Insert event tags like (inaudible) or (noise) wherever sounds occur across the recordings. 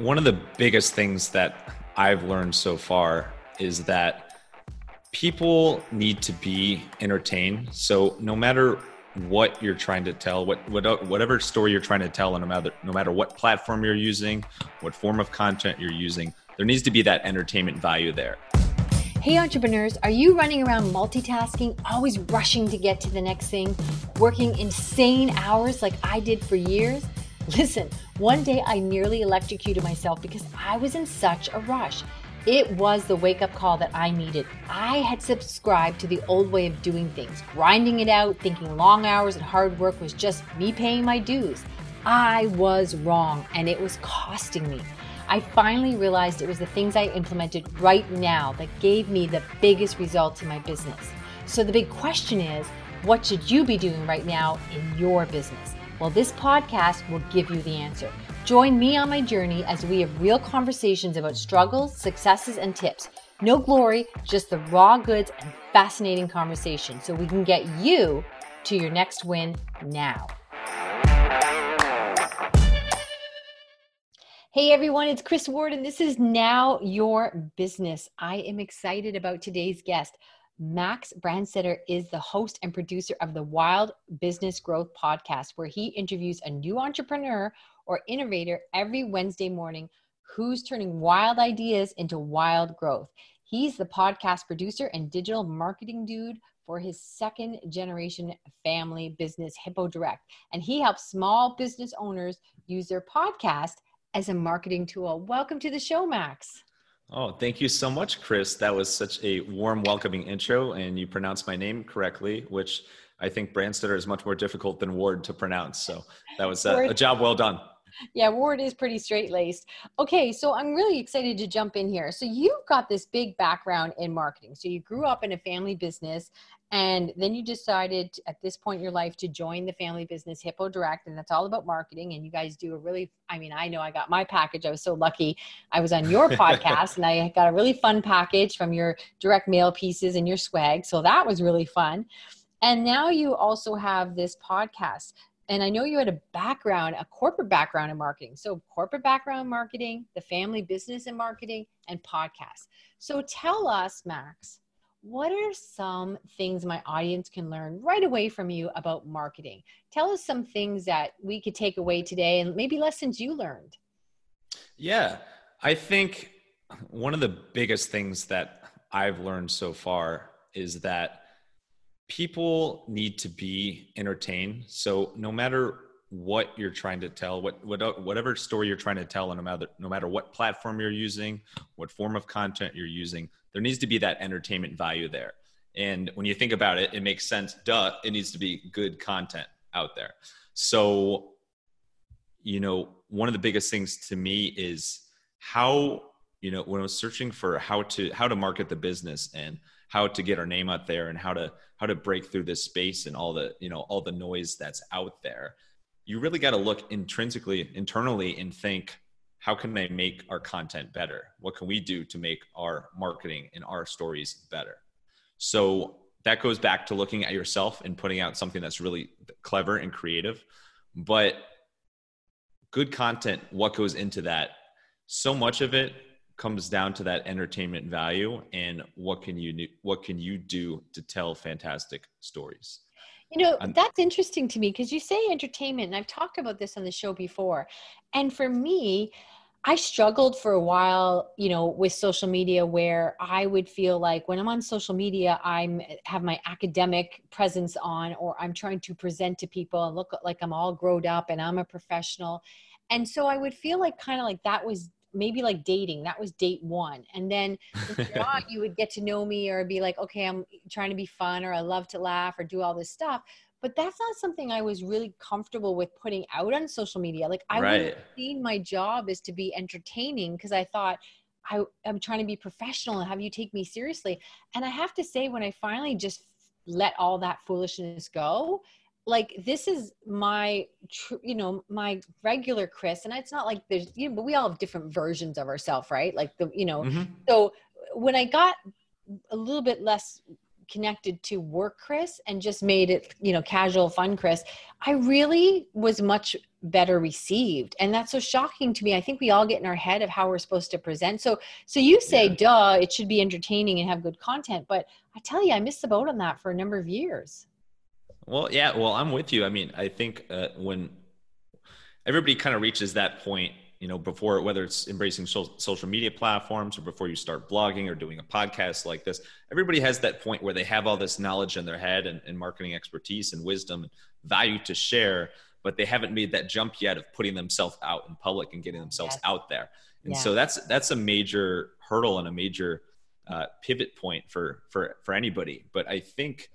one of the biggest things that I've learned so far is that people need to be entertained. So no matter what you're trying to tell, what, what whatever story you're trying to tell, and no matter no matter what platform you're using, what form of content you're using, there needs to be that entertainment value there. Hey entrepreneurs, are you running around multitasking, always rushing to get to the next thing, working insane hours like I did for years? Listen, one day I nearly electrocuted myself because I was in such a rush. It was the wake up call that I needed. I had subscribed to the old way of doing things, grinding it out, thinking long hours and hard work was just me paying my dues. I was wrong and it was costing me. I finally realized it was the things I implemented right now that gave me the biggest results in my business. So the big question is what should you be doing right now in your business? Well, this podcast will give you the answer. Join me on my journey as we have real conversations about struggles, successes, and tips. No glory, just the raw goods and fascinating conversation so we can get you to your next win now. Hey everyone, it's Chris Ward, and this is Now Your Business. I am excited about today's guest. Max Brandstetter is the host and producer of the Wild Business Growth Podcast, where he interviews a new entrepreneur or innovator every Wednesday morning who's turning wild ideas into wild growth. He's the podcast producer and digital marketing dude for his second generation family business, Hippo Direct. And he helps small business owners use their podcast as a marketing tool. Welcome to the show, Max. Oh, thank you so much, Chris. That was such a warm, welcoming intro, and you pronounced my name correctly, which I think Brandstetter is much more difficult than Ward to pronounce. So that was uh, a, a job well done yeah, Ward is pretty straight laced. Okay, so I'm really excited to jump in here. So you've got this big background in marketing. So you grew up in a family business and then you decided at this point in your life to join the family business Hippo Direct, and that's all about marketing. And you guys do a really, I mean, I know I got my package. I was so lucky. I was on your (laughs) podcast and I got a really fun package from your direct mail pieces and your swag. So that was really fun. And now you also have this podcast and I know you had a background, a corporate background in marketing. So, corporate background in marketing, the family business in marketing, and podcast. So, tell us, Max, what are some things my audience can learn right away from you about marketing? Tell us some things that we could take away today and maybe lessons you learned. Yeah, I think one of the biggest things that I've learned so far is that people need to be entertained. So no matter what you're trying to tell, what, what whatever story you're trying to tell, and no matter no matter what platform you're using, what form of content you're using, there needs to be that entertainment value there. And when you think about it, it makes sense. Duh, it needs to be good content out there. So, you know, one of the biggest things to me is how you know when I was searching for how to how to market the business and how to get our name out there and how to how to break through this space and all the you know all the noise that's out there you really got to look intrinsically internally and think how can i make our content better? What can we do to make our marketing and our stories better? So that goes back to looking at yourself and putting out something that's really clever and creative. But good content what goes into that? So much of it comes down to that entertainment value and what can you what can you do to tell fantastic stories you know that's interesting to me because you say entertainment and i've talked about this on the show before and for me I struggled for a while, you know, with social media where I would feel like when I'm on social media, I'm eh, have my academic presence on or I'm trying to present to people and look like I'm all grown up and I'm a professional. And so I would feel like kind of like that was maybe like dating that was date one and then (laughs) on, you would get to know me or be like okay i'm trying to be fun or i love to laugh or do all this stuff but that's not something i was really comfortable with putting out on social media like i right. would seen my job is to be entertaining because i thought I, i'm trying to be professional and have you take me seriously and i have to say when i finally just let all that foolishness go like this is my tr- you know my regular chris and it's not like there's you know but we all have different versions of ourselves right? Like the you know mm-hmm. so when i got a little bit less connected to work chris and just made it you know casual fun chris i really was much better received. And that's so shocking to me. I think we all get in our head of how we're supposed to present. So so you say yeah. duh it should be entertaining and have good content but i tell you i missed the boat on that for a number of years well yeah well i'm with you i mean i think uh, when everybody kind of reaches that point you know before whether it's embracing social media platforms or before you start blogging or doing a podcast like this everybody has that point where they have all this knowledge in their head and, and marketing expertise and wisdom and value to share but they haven't made that jump yet of putting themselves out in public and getting themselves yes. out there and yeah. so that's that's a major hurdle and a major uh, pivot point for for for anybody but i think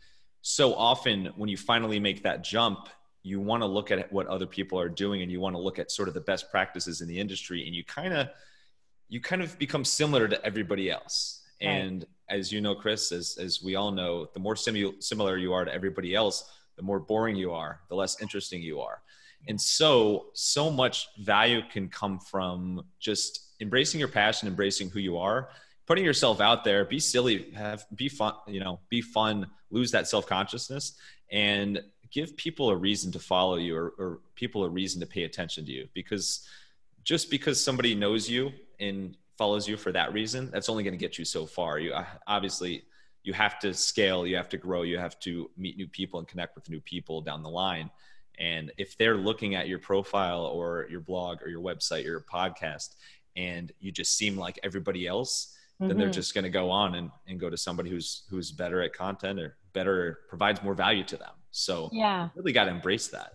so often when you finally make that jump you want to look at what other people are doing and you want to look at sort of the best practices in the industry and you kind of you kind of become similar to everybody else right. and as you know chris as, as we all know the more simu- similar you are to everybody else the more boring you are the less interesting you are and so so much value can come from just embracing your passion embracing who you are putting yourself out there be silly have be fun you know be fun lose that self-consciousness and give people a reason to follow you or, or people a reason to pay attention to you. Because just because somebody knows you and follows you for that reason that's only going to get you so far. You uh, obviously you have to scale you have to grow you have to meet new people and connect with new people down the line. And if they're looking at your profile or your blog or your website or your podcast and you just seem like everybody else mm-hmm. then they're mm-hmm. just going to go on and, and go to somebody who's who's better at content or better provides more value to them so yeah really got to embrace that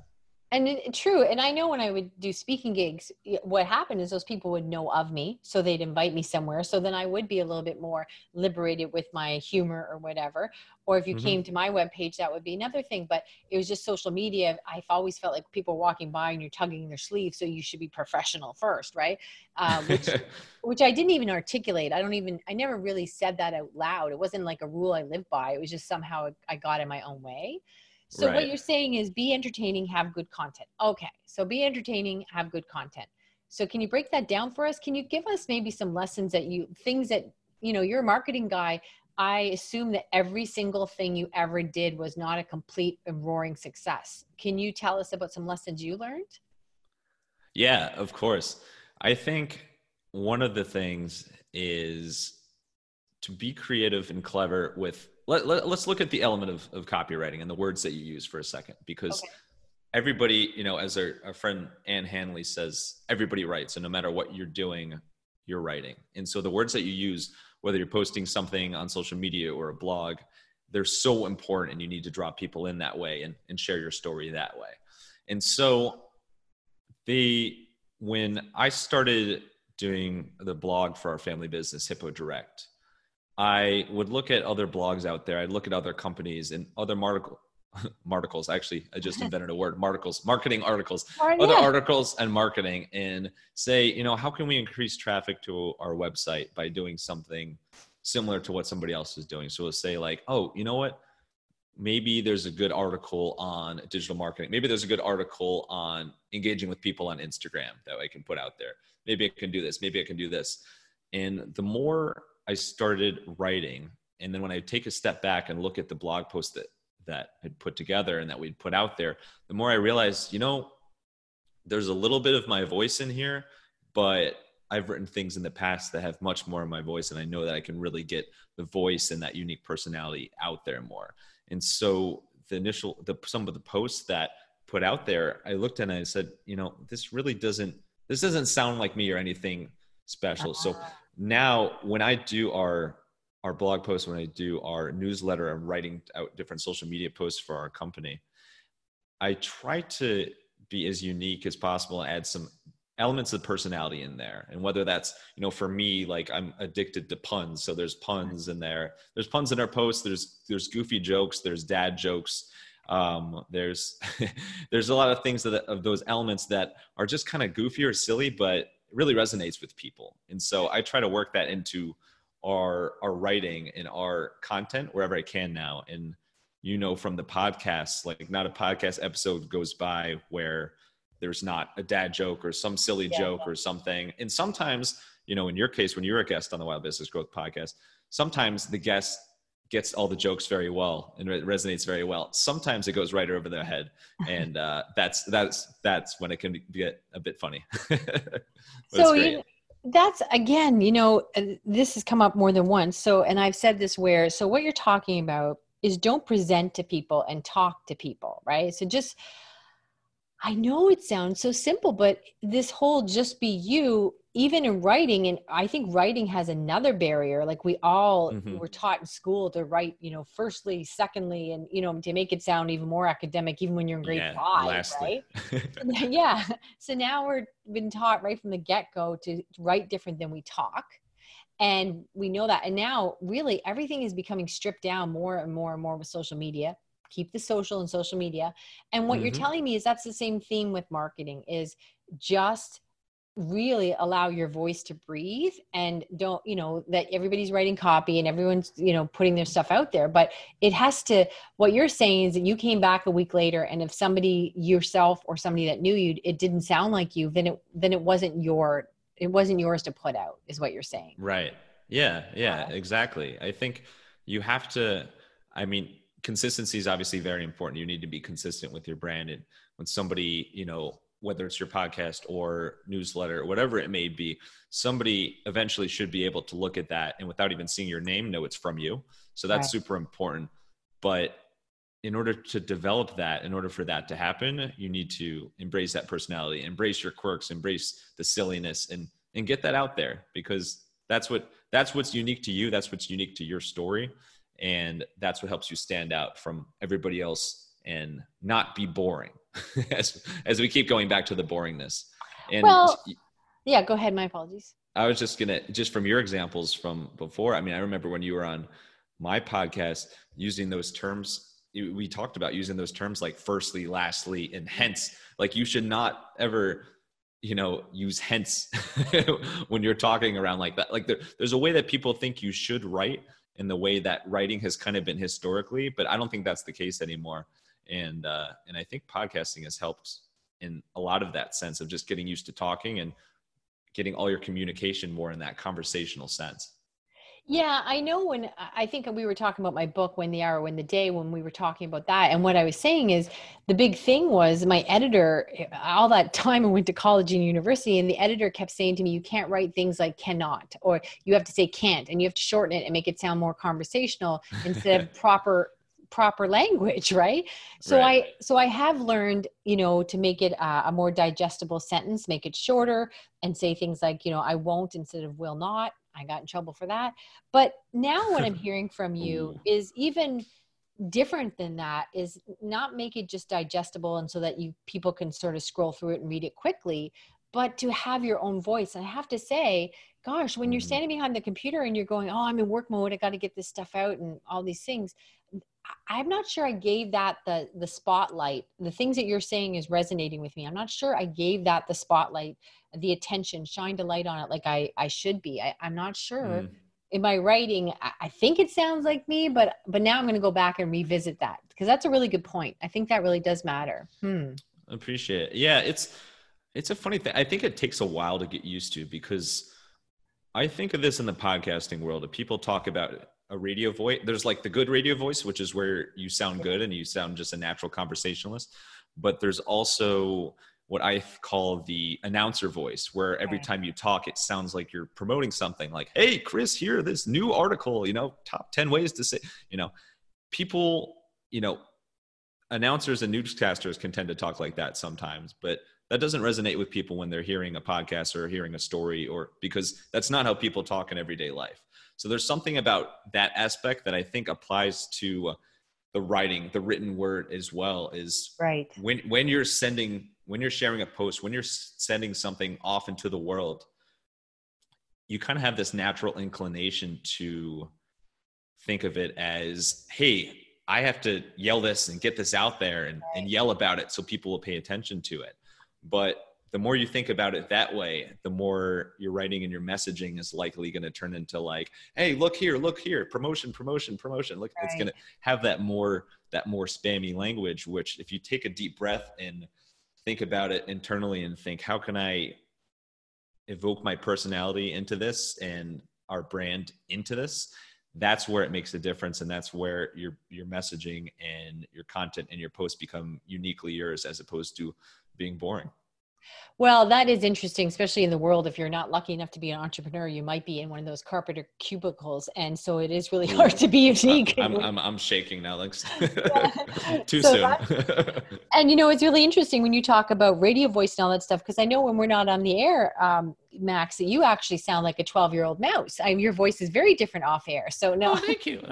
and it, true and i know when i would do speaking gigs what happened is those people would know of me so they'd invite me somewhere so then i would be a little bit more liberated with my humor or whatever. Or if you mm-hmm. came to my webpage that would be another thing but it was just social media i've always felt like people walking by and you're tugging their sleeve so you should be professional first right? Uh, which (laughs) which i didn't even articulate i don't even i never really said that out loud it wasn't like a rule i lived by it was just somehow i got in my own way so right. what you're saying is be entertaining, have good content. Okay. So be entertaining, have good content. So can you break that down for us? Can you give us maybe some lessons that you things that you know, you're a marketing guy. I assume that every single thing you ever did was not a complete and roaring success. Can you tell us about some lessons you learned? Yeah, of course. I think one of the things is to be creative and clever with let, let, us look at the element of, of copywriting and the words that you use for a second because okay. everybody you know as our, our friend ann handley says everybody writes and no matter what you're doing you're writing and so the words that you use whether you're posting something on social media or a blog they're so important and you need to draw people in that way and, and share your story that way and so the when i started doing the blog for our family business hippo direct I would look at other blogs out there. I'd look at other companies and other article, (laughs) articles. Actually, I just (laughs) invented a word: articles, marketing articles, oh, other articles and marketing, and say, you know, how can we increase traffic to our website by doing something similar to what somebody else is doing? So we'll say like, oh, you know what? Maybe there's a good article on digital marketing. Maybe there's a good article on engaging with people on Instagram that I can put out there. Maybe I can do this. Maybe I can do this. And the more I started writing. And then when I take a step back and look at the blog post that that I'd put together and that we'd put out there, the more I realized, you know, there's a little bit of my voice in here, but I've written things in the past that have much more of my voice, and I know that I can really get the voice and that unique personality out there more. And so the initial, the some of the posts that put out there, I looked at and I said, you know, this really doesn't, this doesn't sound like me or anything special. So uh-huh now when I do our our blog posts, when I do our newsletter, I'm writing out different social media posts for our company. I try to be as unique as possible and add some elements of personality in there. And whether that's, you know, for me, like I'm addicted to puns. So there's puns in there. There's puns in our posts. There's there's goofy jokes. There's dad jokes. Um, there's (laughs) there's a lot of things that, of those elements that are just kind of goofy or silly, but really resonates with people. And so I try to work that into our our writing and our content wherever I can now. And you know from the podcast, like not a podcast episode goes by where there's not a dad joke or some silly yeah, joke yeah. or something. And sometimes, you know, in your case, when you're a guest on the Wild Business Growth podcast, sometimes the guest gets all the jokes very well and it resonates very well. Sometimes it goes right over their head, (laughs) and uh, that's that's that's when it can get a bit funny. (laughs) so you, that's again, you know, uh, this has come up more than once. So, and I've said this where so what you're talking about is don't present to people and talk to people, right? So just I know it sounds so simple, but this whole just be you, even in writing, and I think writing has another barrier. Like we all mm-hmm. were taught in school to write, you know, firstly, secondly, and you know, to make it sound even more academic, even when you're in grade yeah, five, lastly. right? (laughs) yeah. So now we're been taught right from the get go to write different than we talk. And we know that. And now really everything is becoming stripped down more and more and more with social media keep the social and social media and what mm-hmm. you're telling me is that's the same theme with marketing is just really allow your voice to breathe and don't you know that everybody's writing copy and everyone's you know putting their stuff out there but it has to what you're saying is that you came back a week later and if somebody yourself or somebody that knew you it didn't sound like you then it then it wasn't your it wasn't yours to put out is what you're saying right yeah yeah exactly i think you have to i mean consistency is obviously very important. You need to be consistent with your brand. And when somebody, you know, whether it's your podcast or newsletter, or whatever it may be, somebody eventually should be able to look at that and without even seeing your name, know it's from you. So that's right. super important. But in order to develop that, in order for that to happen, you need to embrace that personality, embrace your quirks, embrace the silliness and and get that out there because that's what that's what's unique to you, that's what's unique to your story and that's what helps you stand out from everybody else and not be boring (laughs) as as we keep going back to the boringness. And well, yeah go ahead. My apologies. I was just gonna just from your examples from before i mean i remember when you were on my podcast using those terms we talked about using those terms like firstly lastly and hence. Like you should not ever you know use hence (laughs) when you're talking around like that. Like there, there's a way that people think you should write in the way that writing has kind of been historically, but I don't think that's the case anymore. And uh, and I think podcasting has helped in a lot of that sense of just getting used to talking and getting all your communication more in that conversational sense. Yeah, I know when I think we were talking about my book, Win the Hour, Win the Day, when we were talking about that. And what I was saying is the big thing was my editor, all that time I went to college and university, and the editor kept saying to me, You can't write things like cannot, or you have to say can't, and you have to shorten it and make it sound more conversational instead of (laughs) proper proper language (laughs) right so right. i so i have learned you know to make it a, a more digestible sentence make it shorter and say things like you know i won't instead of will not I got in trouble for that. But now what I'm (laughs) hearing from you is even different than that is not make it just digestible and so that you people can sort of scroll through it and read it quickly, but to have your own voice. And I have to say, gosh, when you're mm. standing behind the computer and you're going, "Oh, I'm in work mode. I got to get this stuff out and all these things." I'm not sure I gave that the the spotlight. The things that you're saying is resonating with me. I'm not sure I gave that the spotlight the attention, shined a light on it like I, I should be. I, I'm not sure. Mm. In my writing, I, I think it sounds like me, but but now I'm going to go back and revisit that because that's a really good point. I think that really does matter. Hmm. Appreciate it. Yeah, it's it's a funny thing. I think it takes a while to get used to because I think of this in the podcasting world. If people talk about a radio voice, there's like the good radio voice, which is where you sound good and you sound just a natural conversationalist. But there's also what I call the announcer voice, where every time you talk, it sounds like you're promoting something like, Hey, Chris, here, this new article, you know, top 10 ways to say, you know, people, you know, announcers and newscasters can tend to talk like that sometimes, but that doesn't resonate with people when they're hearing a podcast or hearing a story or because that's not how people talk in everyday life. So there's something about that aspect that I think applies to uh, the writing, the written word as well is right. When when you're sending when you're sharing a post, when you're sending something off into the world, you kind of have this natural inclination to think of it as, hey, I have to yell this and get this out there and, and yell about it so people will pay attention to it. But the more you think about it that way, the more your writing and your messaging is likely going to turn into like, hey, look here, look here, promotion, promotion, promotion. Look, right. it's going to have that more that more spammy language. Which, if you take a deep breath and think about it internally and think how can i evoke my personality into this and our brand into this that's where it makes a difference and that's where your your messaging and your content and your posts become uniquely yours as opposed to being boring well, that is interesting, especially in the world. If you're not lucky enough to be an entrepreneur, you might be in one of those carpenter cubicles, and so it is really hard to be (laughs) unique. I'm, I'm, I'm shaking now, like (laughs) too so soon. (laughs) and you know, it's really interesting when you talk about radio voice and all that stuff, because I know when we're not on the air, um, Max, that you actually sound like a 12 year old mouse. I your voice is very different off air. So no, oh, thank you.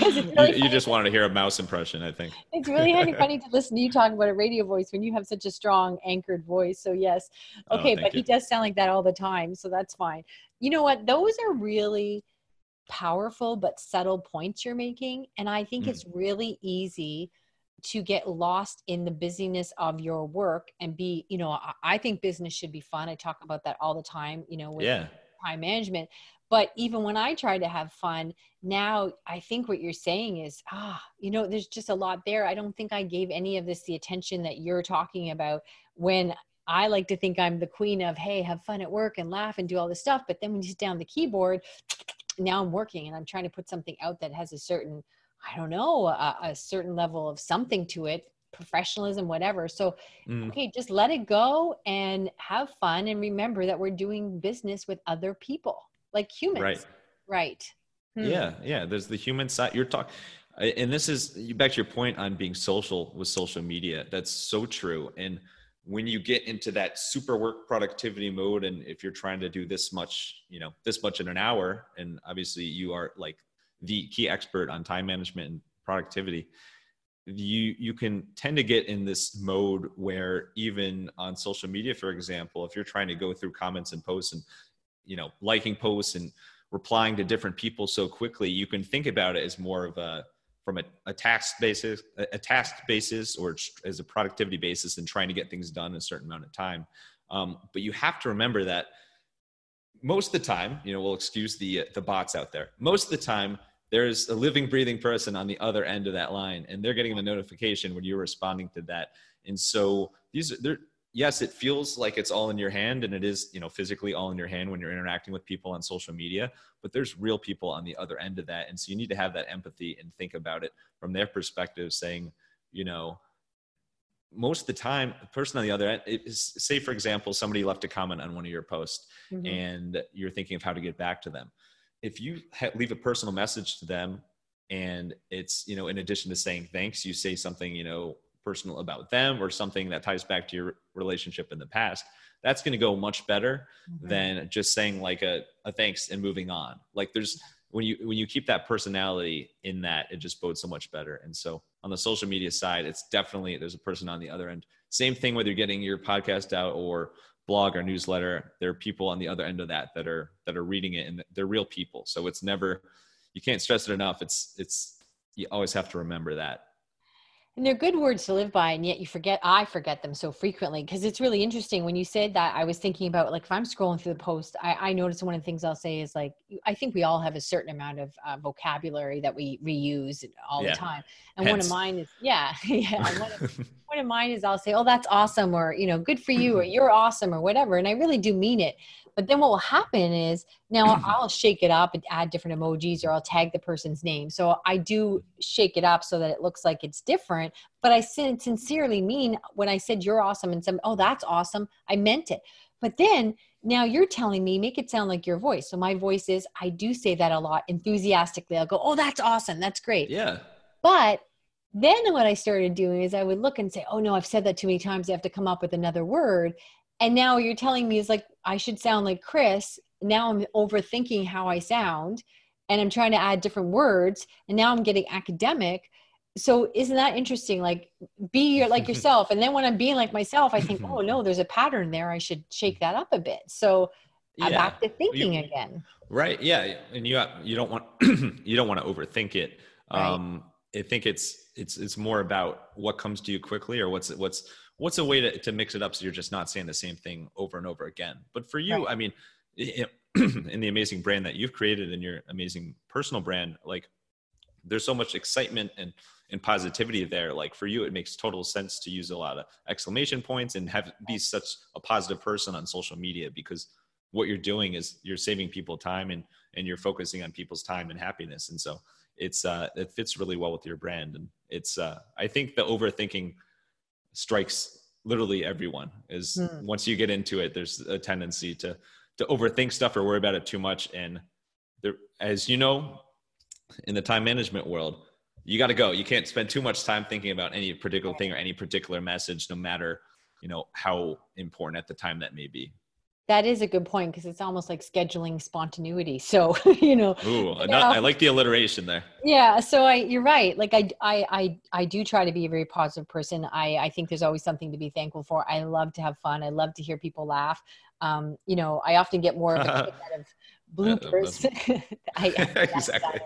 Really you, you just wanted to hear a mouse impression, I think. It's really (laughs) funny, to listen to you talk about a radio voice when you have such a strong anchored voice. So yes, oh, okay, oh, but you. he does sound like that all the time, so that's fine. You know what? Those are really powerful but subtle points you're making, and I think mm. it's really easy to get lost in the busyness of your work and be you know i think business should be fun i talk about that all the time you know with yeah. time management but even when i try to have fun now i think what you're saying is ah you know there's just a lot there. I don't think i gave any of this the attention that you're talking about when i like to think i'm the queen of hey have fun at work and laugh and do all this stuff. But then when you sit down the keyboard (tsk) now i'm working and i'm trying to put something out that has a certain i don't know a, a certain level of something to it professionalism whatever. So mm. okay just let it go and have fun and remember that we're doing business with other people like humans. Right. Right. Hmm. Yeah. Yeah. There's the human side. You're talking, and this is back to your point on being social with social media. That's so true. And when you get into that super work productivity mode, and if you're trying to do this much, you know, this much in an hour, and obviously you are like the key expert on time management and productivity, you you can tend to get in this mode where even on social media for example if you're trying to go through comments and posts and you know liking posts and replying to different people so quickly you can think about it as more of a from a, a task basis a task basis or as a productivity basis and trying to get things done in a certain amount of time. Um, but you have to remember that most of the time you know we'll excuse the the bots out there. Most of the time there's a living breathing person on the other end of that line and they're getting the notification when you're responding to that. And so these are yes, it feels like it's all in your hand and it is, you know, physically all in your hand when you're interacting with people on social media, but there's real people on the other end of that. And so you need to have that empathy and think about it from their perspective, saying, you know, most of the time, the person on the other end, is, say, for example, somebody left a comment on one of your posts mm-hmm. and you're thinking of how to get back to them. If you ha- leave a personal message to them and it's, you know, in addition to saying thanks, you say something, you know, personal about them or something that ties back to your relationship in the past that's going to go much better mm-hmm. than just saying like a, a thanks and moving on. Like there's when you when you keep that personality in that it just bodes so much better. And so on the social media side it's definitely there's a person on the other end. Same thing whether you're getting your podcast out or blog or newsletter there are people on the other end of that that are that are reading it and they're real people. So it's never you can't stress it enough. It's it's you always have to remember that and they're good words to live by, and yet you forget, I forget them so frequently because it's really interesting. When you said that, I was thinking about like if I'm scrolling through the post, I, I notice one of the things I'll say is like, I think we all have a certain amount of uh, vocabulary that we reuse all yeah. the time. And Hence. one of mine is, yeah, (laughs) yeah. One of, (laughs) one of mine is I'll say, oh, that's awesome, or, you know, good for you, or (laughs) you're awesome, or whatever. And I really do mean it. But then what will happen is now (clears throat) I'll shake it up and add different emojis or I'll tag the person's name. So I do shake it up so that it looks like it's different. But I sincerely mean when I said you're awesome and some, oh, that's awesome, I meant it. But then now you're telling me, make it sound like your voice. So my voice is, I do say that a lot enthusiastically. I'll go, oh, that's awesome. That's great. Yeah. But then what I started doing is I would look and say, oh no, I've said that too many times. I have to come up with another word and now you're telling me is like i should sound like chris. Now i'm overthinking how i sound and i'm trying to add different words and now i'm getting academic. So isn't that interesting? Like be your, like (laughs) yourself. And then when i'm being like myself i think (laughs) oh no there's a pattern there. I should shake that up a bit. So yeah. i'm back to thinking you, again. Right. Yeah. And you you don't want (clears throat) you don't want to overthink it. Right. um i think it's it's it's more about what comes to you quickly or what's what's what's a way to, to mix it up so you're just not saying the same thing over and over again? But for you right. i mean (clears throat) in the amazing brand that you've created and your amazing personal brand like there's so much excitement and and positivity there. Like for you it makes total sense to use a lot of exclamation points and have be such a positive person on social media because what you're doing is you're saving people time and and you're focusing on people's time and happiness. And so it's uh it fits really well with your brand. And it's uh i think the overthinking strikes literally everyone is mm. once you get into it there's a tendency to to overthink stuff or worry about it too much. And there as you know in the time management world you got to go. You can't spend too much time thinking about any particular thing or any particular message no matter you know how important at the time that may be that is a good point because it's almost like scheduling spontaneity. So, (laughs) you know, Ooh, know, I like the alliteration there. Yeah. So I, you're right. Like I, I, I, I do try to be a very positive person. I, I think there's always something to be thankful for. I love to have fun. I love to hear people laugh. Um, you know, I often get more of a (laughs) kick out of bloopers. (laughs) I, exactly.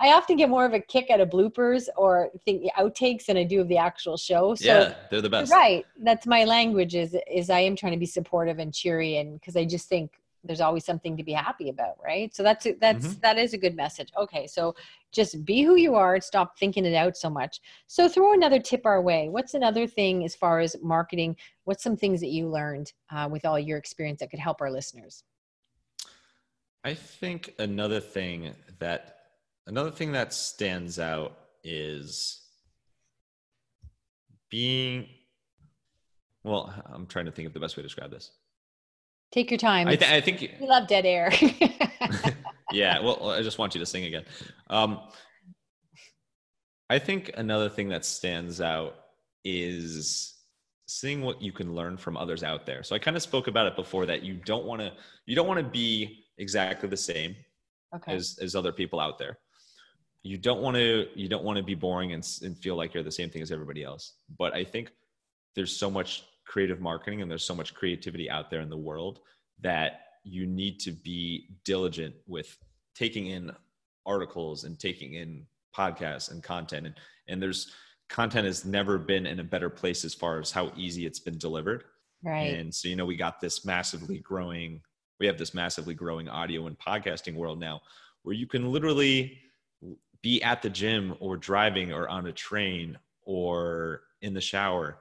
I often get more of a kick out of bloopers or think outtakes than I do of the actual show. So yeah, they're the best. Right. That's my language is is I am trying to be supportive and cheery and because I just think there's always something to be happy about, right? So that's that's mm-hmm. that is a good message. Okay, so just be who you are, stop thinking it out so much. So throw another tip our way. What's another thing as far as marketing? What's some things that you learned uh, with all your experience that could help our listeners? I think another thing that Another thing that stands out is being well i'm trying to think of the best way to describe this. Take your time. I, th- I think you we love dead air. (laughs) Yeah well i just want you to sing again. Um, i think another thing that stands out is seeing what you can learn from others out there. So i kind of spoke about it before that you don't want to you don't want to be exactly the same okay. as as other people out there you don't want to you don't want to be boring and, and feel like you're the same thing as everybody else. But i think there's so much creative marketing and there's so much creativity out there in the world that you need to be diligent with taking in articles and taking in podcasts and content. And, and there's content has never been in a better place as far as how easy it's been delivered. Right. And so you know we got this massively growing we have this massively growing audio and podcasting world now where you can literally be at the gym or driving or on a train or in the shower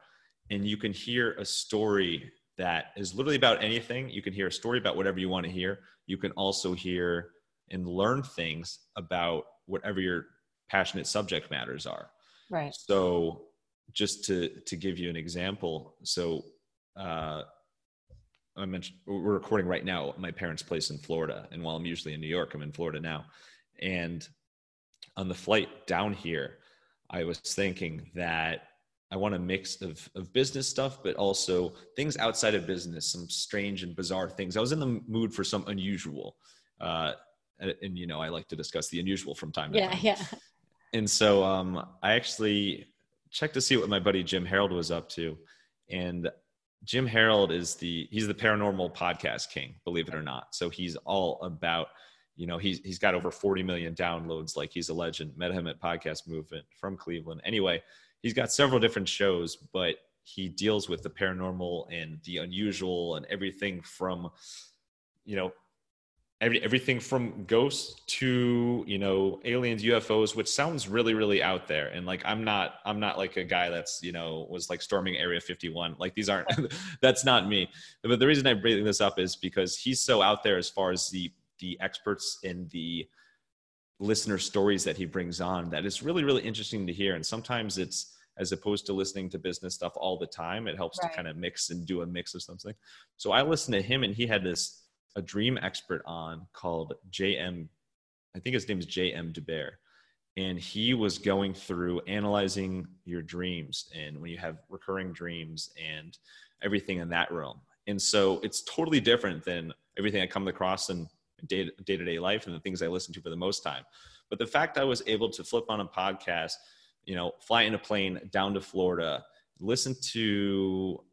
and you can hear a story that is literally about anything. You can hear a story about whatever you want to hear. You can also hear and learn things about whatever your passionate subject matters are. Right. So just to to give you an example so uh i mentioned we're recording right now at my parents place in florida and while i'm usually in new york i'm in florida now and on the flight down here, I was thinking that I want a mix of, of business stuff, but also things outside of business, some strange and bizarre things. I was in the mood for some unusual. Uh, and, and, you know, I like to discuss the unusual from time to yeah, time. Yeah. And so um, I actually checked to see what my buddy Jim Harold was up to. And Jim Harold is the, he's the paranormal podcast king, believe it or not. So he's all about you know he's he's got over 40 million downloads like he's a legend. Met him at podcast movement from cleveland. Anyway he's got several different shows but he deals with the paranormal and the unusual and everything from you know every, everything from ghosts to you know aliens ufos which sounds really really out there. And like i'm not i'm not like a guy that's you know was like storming area 51 like these aren't (laughs) that's not me. But the reason i'm bringing this up is because he's so out there as far as the the experts and the listener stories that he brings on that is really really interesting to hear. And sometimes it's as opposed to listening to business stuff all the time it helps right. to kind of mix and do a mix of something. So i listened to him and he had this a dream expert on called jm i think his name is jm debord and he was going through analyzing your dreams and when you have recurring dreams and everything in that realm. And so it's totally different than everything i come across in day to day life and the things I listen to for the most time. But the fact I was able to flip on a podcast, you know, fly in a plane down to Florida, listen to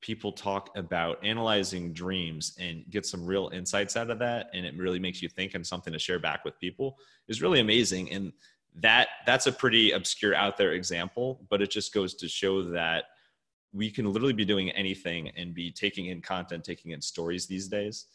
people talk about analyzing dreams and get some real insights out of that and it really makes you think and something to share back with people is really amazing and that that's a pretty obscure out there example but it just goes to show that we can literally be doing anything and be taking in content taking in stories these days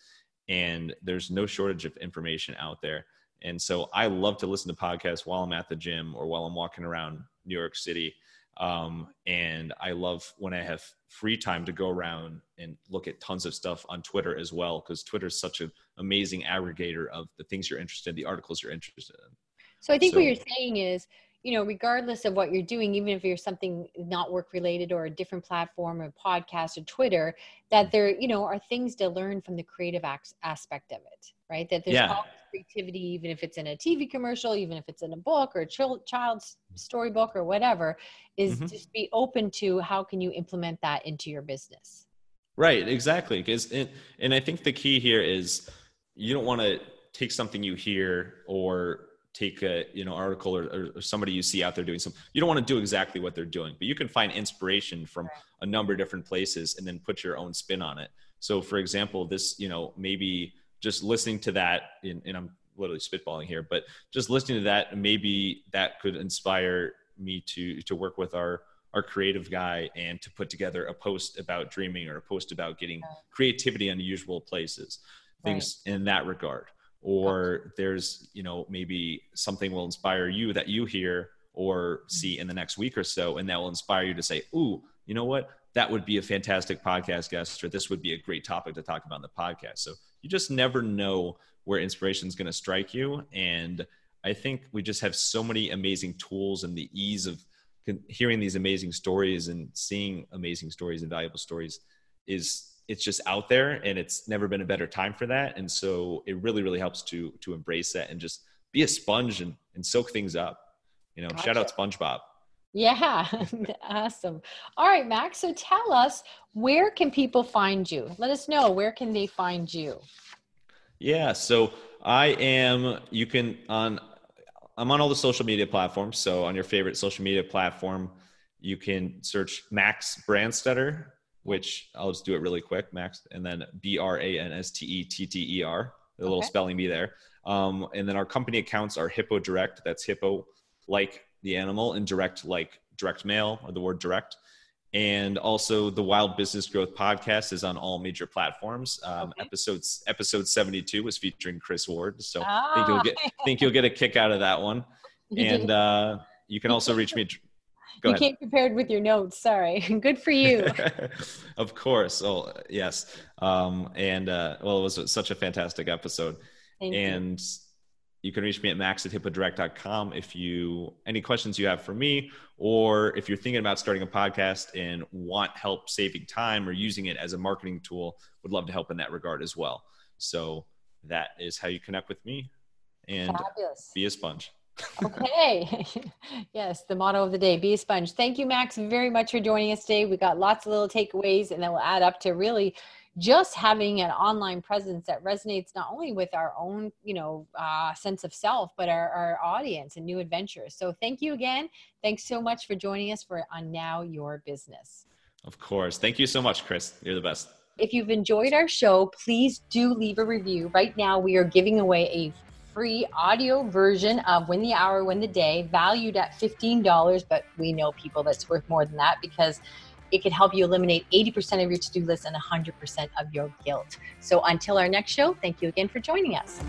and there's no shortage of information out there. And so I love to listen to podcasts while I'm at the gym or while I'm walking around New York City. Um, and I love when I have free time to go around and look at tons of stuff on Twitter as well, because Twitter is such an amazing aggregator of the things you're interested in, the articles you're interested in. So I think so, what you're saying is, you know, regardless of what you're doing, even if you're something not work related or a different platform or podcast or Twitter, that there, you know, are things to learn from the creative aspect of it, right? That there's yeah. creativity, even if it's in a TV commercial, even if it's in a book or a child's storybook or whatever, is mm-hmm. just be open to how can you implement that into your business. Right, exactly. Because and I think the key here is you don't want to take something you hear or take a you know article or, or, somebody you see out there doing something you don't want to do exactly what they're doing but you can find inspiration from a number of different places and then put your own spin on it. So for example this you know maybe just listening to that in, and i'm literally spitballing here but just listening to that maybe that could inspire me to to work with our our creative guy and to put together a post about dreaming or a post about getting creativity in unusual places things right. in that regard or there's you know maybe something will inspire you that you hear or mm-hmm. see in the next week or so and that will inspire you to say ooh you know what? That would be a fantastic podcast guest or this would be a great topic to talk about in the podcast. So you just never know where inspiration is going to strike you and i think we just have so many amazing tools and the ease of hearing these amazing stories and seeing amazing stories and valuable stories is it's just out there and it's never been a better time for that. And so it really really helps to to embrace that and just be a sponge and, and soak things up you know? Gotcha. shout out spongebob. Yeah (laughs) awesome. All right max so tell us where can people find you? Let us know where can they find you? Yeah so i am you can on i'm on all the social media platforms. So on your favorite social media platform you can search max brandstetter which I'll just do it really quick, Max, and then B R A N S T E T T E R, a little okay. spelling bee there. Um, and then our company accounts are Hippo Direct. That's Hippo like the animal, and direct like direct mail or the word direct. And also, the Wild Business Growth podcast is on all major platforms. Um, okay. Episodes episode seventy two was featuring Chris Ward, so ah. I think you'll get think you'll get a kick out of that one. (laughs) and uh, you can also reach me you ahead. came prepared with your notes. Sorry. (laughs) Good for you. (laughs) of course. Oh, yes. Um, and uh, well, it was such a fantastic episode. Thank and you. you can reach me at max at hippodirect.com if you any questions you have for me, or if you're thinking about starting a podcast and want help saving time or using it as a marketing tool, would love to help in that regard as well. So that is how you connect with me and Fabulous. be a sponge okay. (laughs) yes, the motto of the day be a sponge. Thank you, Max, very much for joining us today. We got lots of little takeaways, and that will add up to really just having an online presence that resonates not only with our own you know uh, sense of self but our, our audience and new adventures. So thank you again. Thanks so much for joining us for on now your business. Of course. Thank you so much chris. You're the best. If you've enjoyed our show please do leave a review. Right now we are giving away a free audio version of Win the Hour, Win the Day, valued at $15. But we know people that's worth more than that because it can help you eliminate 80% of your to do list and 100% of your guilt. So until our next show, thank you again for joining us.